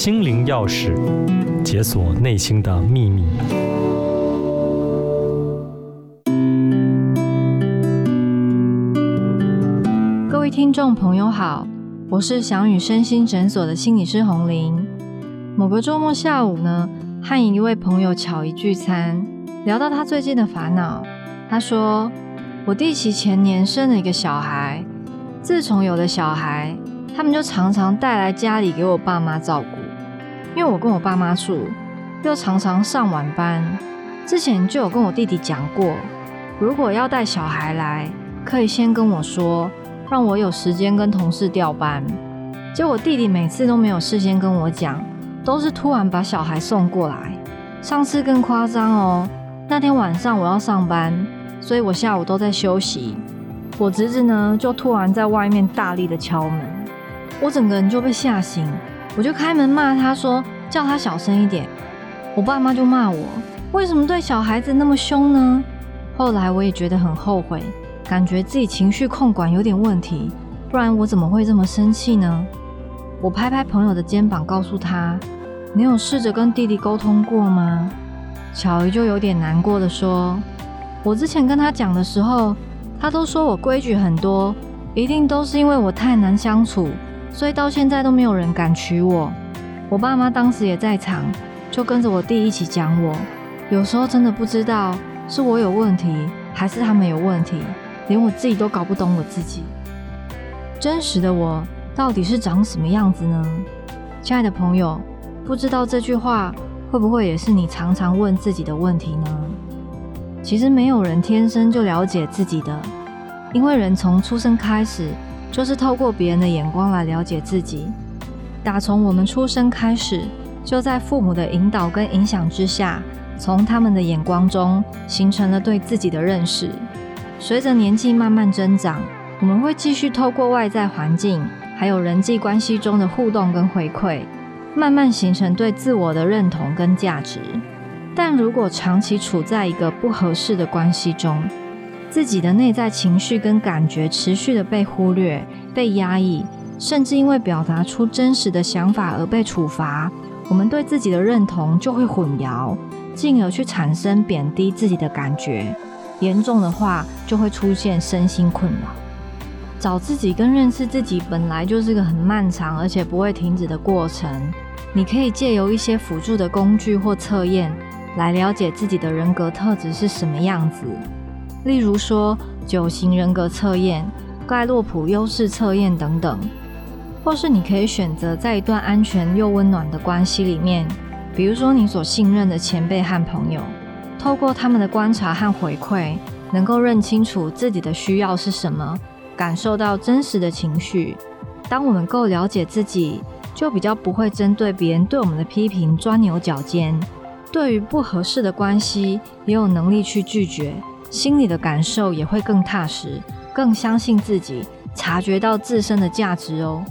心灵钥匙，解锁内心的秘密。各位听众朋友好，我是翔宇身心诊所的心理师洪玲。某个周末下午呢，和一位朋友巧谊聚餐，聊到他最近的烦恼。他说：“我弟媳前年生了一个小孩，自从有了小孩。”他们就常常带来家里给我爸妈照顾，因为我跟我爸妈住，又常常上晚班。之前就有跟我弟弟讲过，如果要带小孩来，可以先跟我说，让我有时间跟同事调班。结果弟弟每次都没有事先跟我讲，都是突然把小孩送过来。上次更夸张哦，那天晚上我要上班，所以我下午都在休息。我侄子呢，就突然在外面大力的敲门。我整个人就被吓醒，我就开门骂他说，叫他小声一点。我爸妈就骂我，为什么对小孩子那么凶呢？后来我也觉得很后悔，感觉自己情绪控管有点问题，不然我怎么会这么生气呢？我拍拍朋友的肩膀，告诉他：“你有试着跟弟弟沟通过吗？”巧谊就有点难过的说：“我之前跟他讲的时候，他都说我规矩很多，一定都是因为我太难相处。”所以到现在都没有人敢娶我。我爸妈当时也在场，就跟着我弟一起讲我。有时候真的不知道是我有问题，还是他们有问题，连我自己都搞不懂我自己。真实的我到底是长什么样子呢？亲爱的朋友，不知道这句话会不会也是你常常问自己的问题呢？其实没有人天生就了解自己的，因为人从出生开始。就是透过别人的眼光来了解自己。打从我们出生开始，就在父母的引导跟影响之下，从他们的眼光中形成了对自己的认识。随着年纪慢慢增长，我们会继续透过外在环境，还有人际关系中的互动跟回馈，慢慢形成对自我的认同跟价值。但如果长期处在一个不合适的关系中，自己的内在情绪跟感觉持续的被忽略、被压抑，甚至因为表达出真实的想法而被处罚，我们对自己的认同就会混淆，进而去产生贬低自己的感觉。严重的话，就会出现身心困扰。找自己跟认识自己本来就是个很漫长而且不会停止的过程。你可以借由一些辅助的工具或测验，来了解自己的人格特质是什么样子。例如说九型人格测验、盖洛普优势测验等等，或是你可以选择在一段安全又温暖的关系里面，比如说你所信任的前辈和朋友，透过他们的观察和回馈，能够认清楚自己的需要是什么，感受到真实的情绪。当我们够了解自己，就比较不会针对别人对我们的批评钻牛角尖，对于不合适的关系也有能力去拒绝。心里的感受也会更踏实，更相信自己，察觉到自身的价值哦。